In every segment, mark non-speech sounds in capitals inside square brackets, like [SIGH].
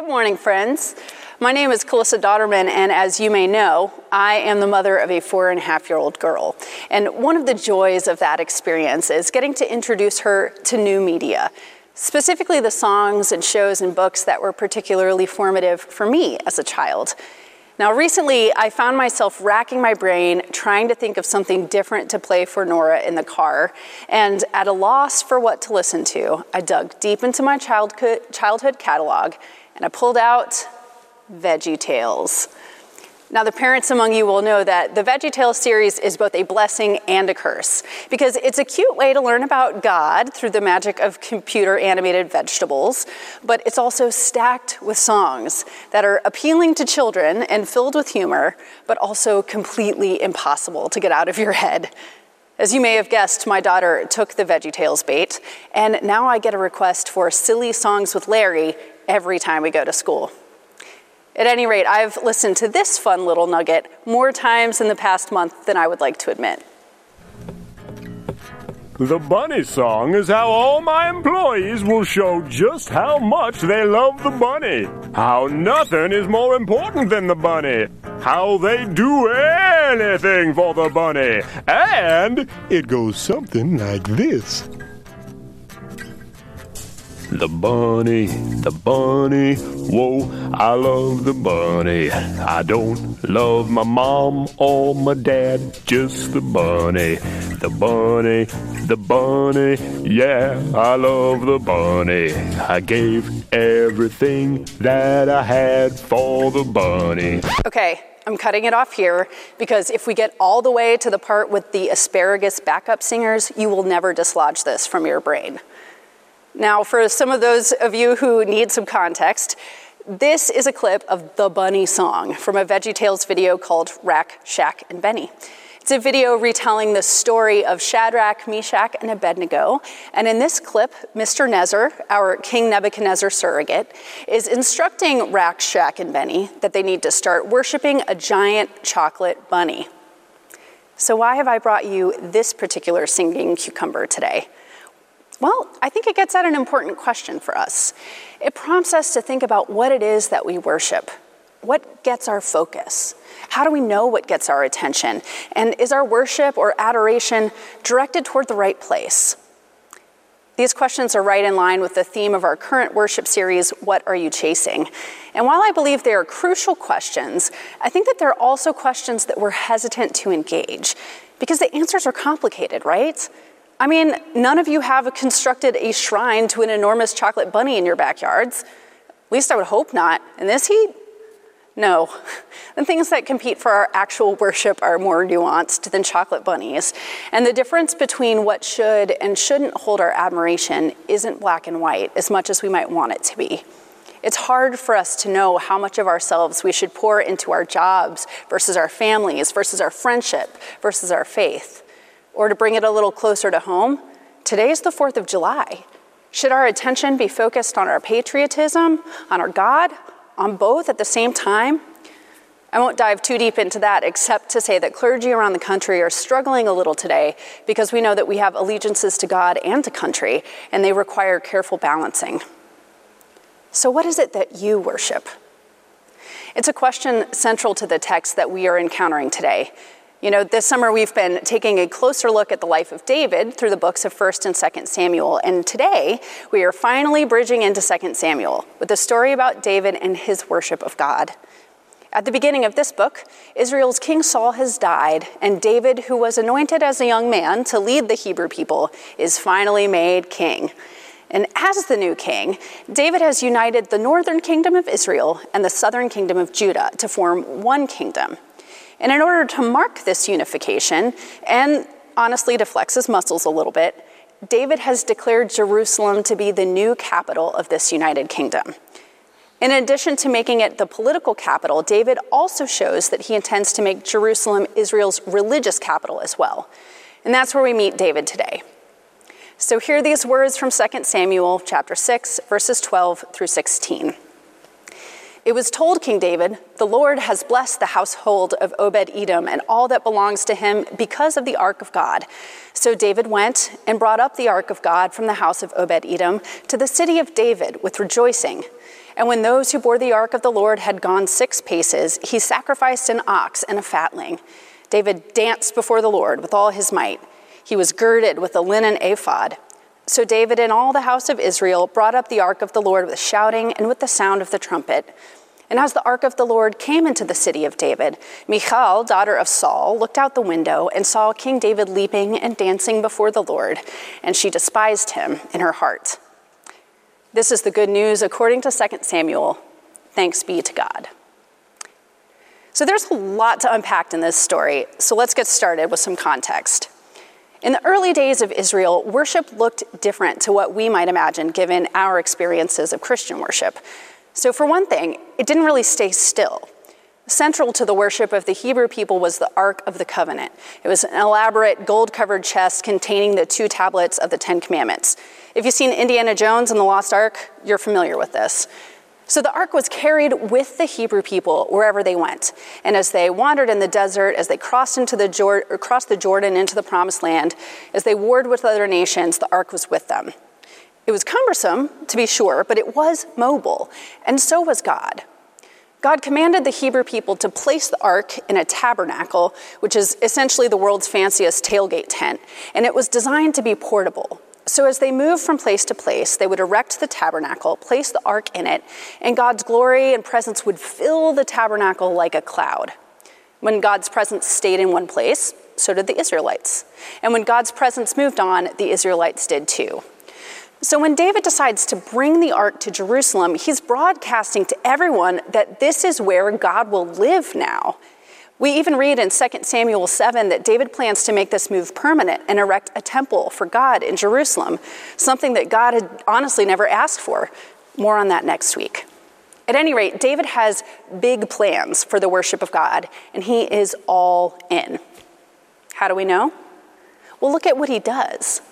Good morning, friends. My name is Calissa Dotterman, and as you may know, I am the mother of a four and a half year old girl. And one of the joys of that experience is getting to introduce her to new media, specifically the songs and shows and books that were particularly formative for me as a child. Now, recently, I found myself racking my brain trying to think of something different to play for Nora in the car, and at a loss for what to listen to, I dug deep into my childhood catalog and I pulled out Veggie Tales. Now, the parents among you will know that the Veggie Tales series is both a blessing and a curse because it's a cute way to learn about God through the magic of computer animated vegetables, but it's also stacked with songs that are appealing to children and filled with humor, but also completely impossible to get out of your head. As you may have guessed, my daughter took the Veggie Tales bait, and now I get a request for silly songs with Larry every time we go to school. At any rate, I've listened to this fun little nugget more times in the past month than I would like to admit. The bunny song is how all my employees will show just how much they love the bunny. How nothing is more important than the bunny. How they do anything for the bunny. And it goes something like this. The bunny, the bunny, whoa, I love the bunny. I don't love my mom or my dad, just the bunny. The bunny, the bunny, yeah, I love the bunny. I gave everything that I had for the bunny. Okay, I'm cutting it off here because if we get all the way to the part with the asparagus backup singers, you will never dislodge this from your brain. Now, for some of those of you who need some context, this is a clip of the Bunny song from a VeggieTales video called Rack, Shack, and Benny. It's a video retelling the story of Shadrach, Meshach, and Abednego. And in this clip, Mr. Nezer, our King Nebuchadnezzar surrogate, is instructing Rack, Shack, and Benny that they need to start worshiping a giant chocolate bunny. So, why have I brought you this particular singing cucumber today? Well, I think it gets at an important question for us. It prompts us to think about what it is that we worship. What gets our focus? How do we know what gets our attention? And is our worship or adoration directed toward the right place? These questions are right in line with the theme of our current worship series, What Are You Chasing? And while I believe they are crucial questions, I think that they're also questions that we're hesitant to engage because the answers are complicated, right? I mean, none of you have constructed a shrine to an enormous chocolate bunny in your backyards. At least I would hope not. In this heat? No. [LAUGHS] The things that compete for our actual worship are more nuanced than chocolate bunnies. And the difference between what should and shouldn't hold our admiration isn't black and white as much as we might want it to be. It's hard for us to know how much of ourselves we should pour into our jobs versus our families versus our friendship versus our faith. Or to bring it a little closer to home, today is the 4th of July. Should our attention be focused on our patriotism, on our God, on both at the same time? I won't dive too deep into that except to say that clergy around the country are struggling a little today because we know that we have allegiances to God and to country, and they require careful balancing. So, what is it that you worship? It's a question central to the text that we are encountering today. You know, this summer we've been taking a closer look at the life of David through the books of 1st and 2nd Samuel, and today we are finally bridging into 2nd Samuel with a story about David and his worship of God. At the beginning of this book, Israel's King Saul has died, and David, who was anointed as a young man to lead the Hebrew people, is finally made king. And as the new king, David has united the northern kingdom of Israel and the southern kingdom of Judah to form one kingdom. And in order to mark this unification, and honestly to flex his muscles a little bit, David has declared Jerusalem to be the new capital of this united kingdom. In addition to making it the political capital, David also shows that he intends to make Jerusalem Israel's religious capital as well. And that's where we meet David today. So hear these words from 2 Samuel chapter 6 verses 12 through 16. It was told King David, The Lord has blessed the household of Obed Edom and all that belongs to him because of the ark of God. So David went and brought up the ark of God from the house of Obed Edom to the city of David with rejoicing. And when those who bore the ark of the Lord had gone six paces, he sacrificed an ox and a fatling. David danced before the Lord with all his might. He was girded with a linen ephod. So David and all the house of Israel brought up the ark of the Lord with shouting and with the sound of the trumpet. And as the ark of the Lord came into the city of David, Michal, daughter of Saul, looked out the window and saw King David leaping and dancing before the Lord, and she despised him in her heart. This is the good news according to 2 Samuel. Thanks be to God. So there's a lot to unpack in this story, so let's get started with some context. In the early days of Israel, worship looked different to what we might imagine given our experiences of Christian worship. So, for one thing, it didn't really stay still. Central to the worship of the Hebrew people was the Ark of the Covenant. It was an elaborate gold covered chest containing the two tablets of the Ten Commandments. If you've seen Indiana Jones and the Lost Ark, you're familiar with this. So the ark was carried with the Hebrew people wherever they went. And as they wandered in the desert, as they crossed, into the, Jor- crossed the Jordan into the promised land, as they warred with other nations, the ark was with them. It was cumbersome, to be sure, but it was mobile, and so was God. God commanded the Hebrew people to place the ark in a tabernacle, which is essentially the world's fanciest tailgate tent, and it was designed to be portable. So, as they moved from place to place, they would erect the tabernacle, place the ark in it, and God's glory and presence would fill the tabernacle like a cloud. When God's presence stayed in one place, so did the Israelites. And when God's presence moved on, the Israelites did too. So when David decides to bring the ark to Jerusalem, he's broadcasting to everyone that this is where God will live now. We even read in 2 Samuel 7 that David plans to make this move permanent and erect a temple for God in Jerusalem, something that God had honestly never asked for. More on that next week. At any rate, David has big plans for the worship of God, and he is all in. How do we know? Well, look at what he does.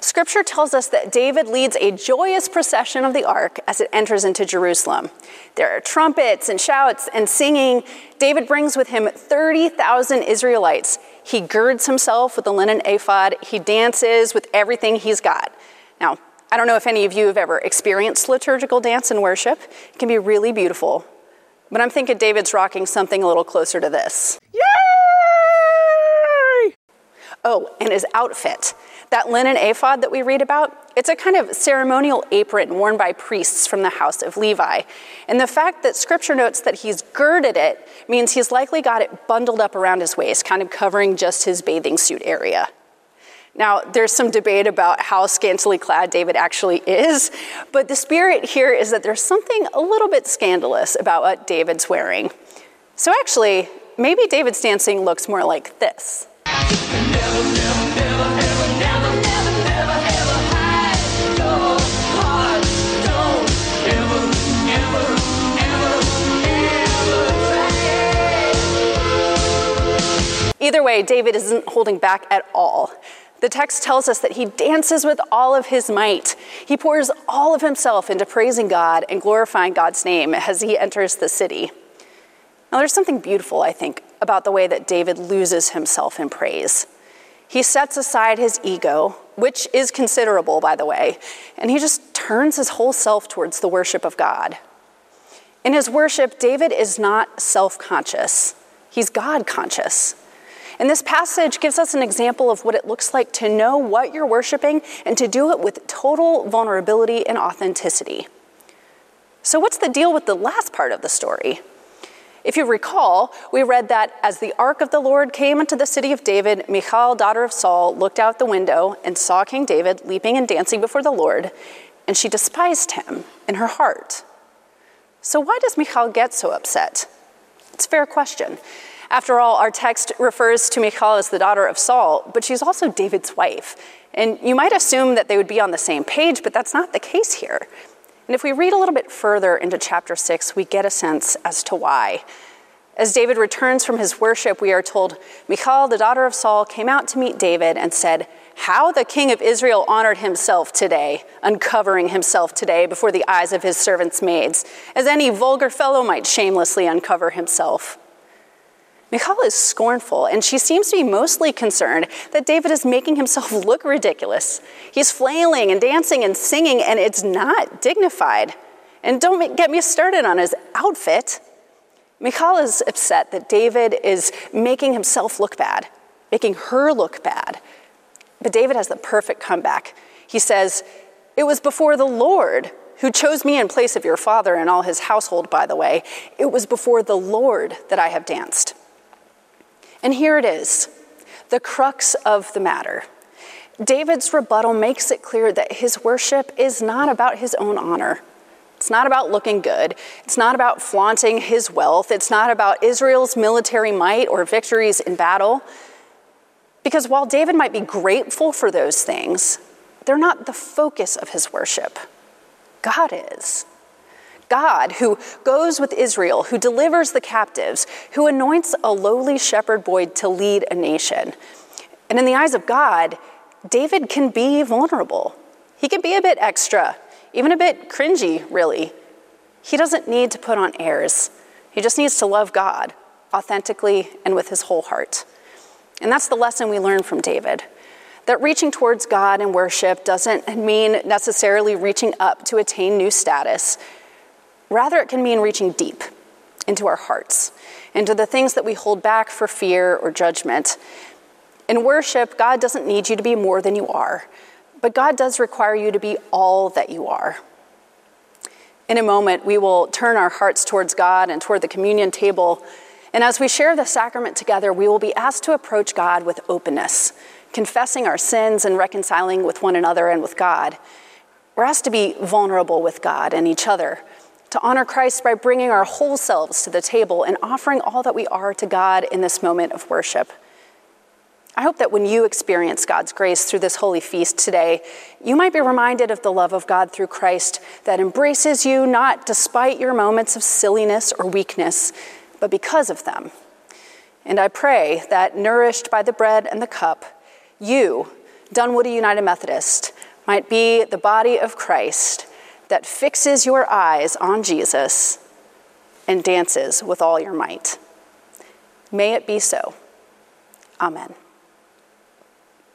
Scripture tells us that David leads a joyous procession of the ark as it enters into Jerusalem. There are trumpets and shouts and singing. David brings with him 30,000 Israelites. He girds himself with a linen ephod. He dances with everything he's got. Now, I don't know if any of you have ever experienced liturgical dance and worship. It can be really beautiful. But I'm thinking David's rocking something a little closer to this. Yay! Oh, and his outfit. That linen ephod that we read about, it's a kind of ceremonial apron worn by priests from the house of Levi. And the fact that scripture notes that he's girded it means he's likely got it bundled up around his waist, kind of covering just his bathing suit area. Now, there's some debate about how scantily clad David actually is, but the spirit here is that there's something a little bit scandalous about what David's wearing. So, actually, maybe David's dancing looks more like this. Way, David isn't holding back at all. The text tells us that he dances with all of his might. He pours all of himself into praising God and glorifying God's name as he enters the city. Now, there's something beautiful, I think, about the way that David loses himself in praise. He sets aside his ego, which is considerable, by the way, and he just turns his whole self towards the worship of God. In his worship, David is not self conscious, he's God conscious. And this passage gives us an example of what it looks like to know what you're worshiping and to do it with total vulnerability and authenticity. So, what's the deal with the last part of the story? If you recall, we read that as the ark of the Lord came into the city of David, Michal, daughter of Saul, looked out the window and saw King David leaping and dancing before the Lord, and she despised him in her heart. So, why does Michal get so upset? It's a fair question. After all, our text refers to Michal as the daughter of Saul, but she's also David's wife. And you might assume that they would be on the same page, but that's not the case here. And if we read a little bit further into chapter 6, we get a sense as to why. As David returns from his worship, we are told Michal, the daughter of Saul, came out to meet David and said, How the king of Israel honored himself today, uncovering himself today before the eyes of his servants' maids, as any vulgar fellow might shamelessly uncover himself. Michal is scornful, and she seems to be mostly concerned that David is making himself [LAUGHS] look ridiculous. He's flailing and dancing and singing, and it's not dignified. And don't get me started on his outfit. Michal is upset that David is making himself look bad, making her look bad. But David has the perfect comeback. He says, It was before the Lord who chose me in place of your father and all his household, by the way. It was before the Lord that I have danced. And here it is, the crux of the matter. David's rebuttal makes it clear that his worship is not about his own honor. It's not about looking good. It's not about flaunting his wealth. It's not about Israel's military might or victories in battle. Because while David might be grateful for those things, they're not the focus of his worship. God is. God, who goes with Israel, who delivers the captives, who anoints a lowly shepherd boy to lead a nation. And in the eyes of God, David can be vulnerable. He can be a bit extra, even a bit cringy, really. He doesn't need to put on airs. He just needs to love God authentically and with his whole heart. And that's the lesson we learn from David that reaching towards God in worship doesn't mean necessarily reaching up to attain new status. Rather, it can mean reaching deep into our hearts, into the things that we hold back for fear or judgment. In worship, God doesn't need you to be more than you are, but God does require you to be all that you are. In a moment, we will turn our hearts towards God and toward the communion table. And as we share the sacrament together, we will be asked to approach God with openness confessing our sins and reconciling with one another and with God. We're asked to be vulnerable with God and each other, to honor Christ by bringing our whole selves to the table and offering all that we are to God in this moment of worship. I hope that when you experience God's grace through this holy feast today, you might be reminded of the love of God through Christ that embraces you not despite your moments of silliness or weakness, but because of them. And I pray that, nourished by the bread and the cup, you, Dunwoody United Methodist, might be the body of Christ that fixes your eyes on Jesus and dances with all your might. May it be so. Amen.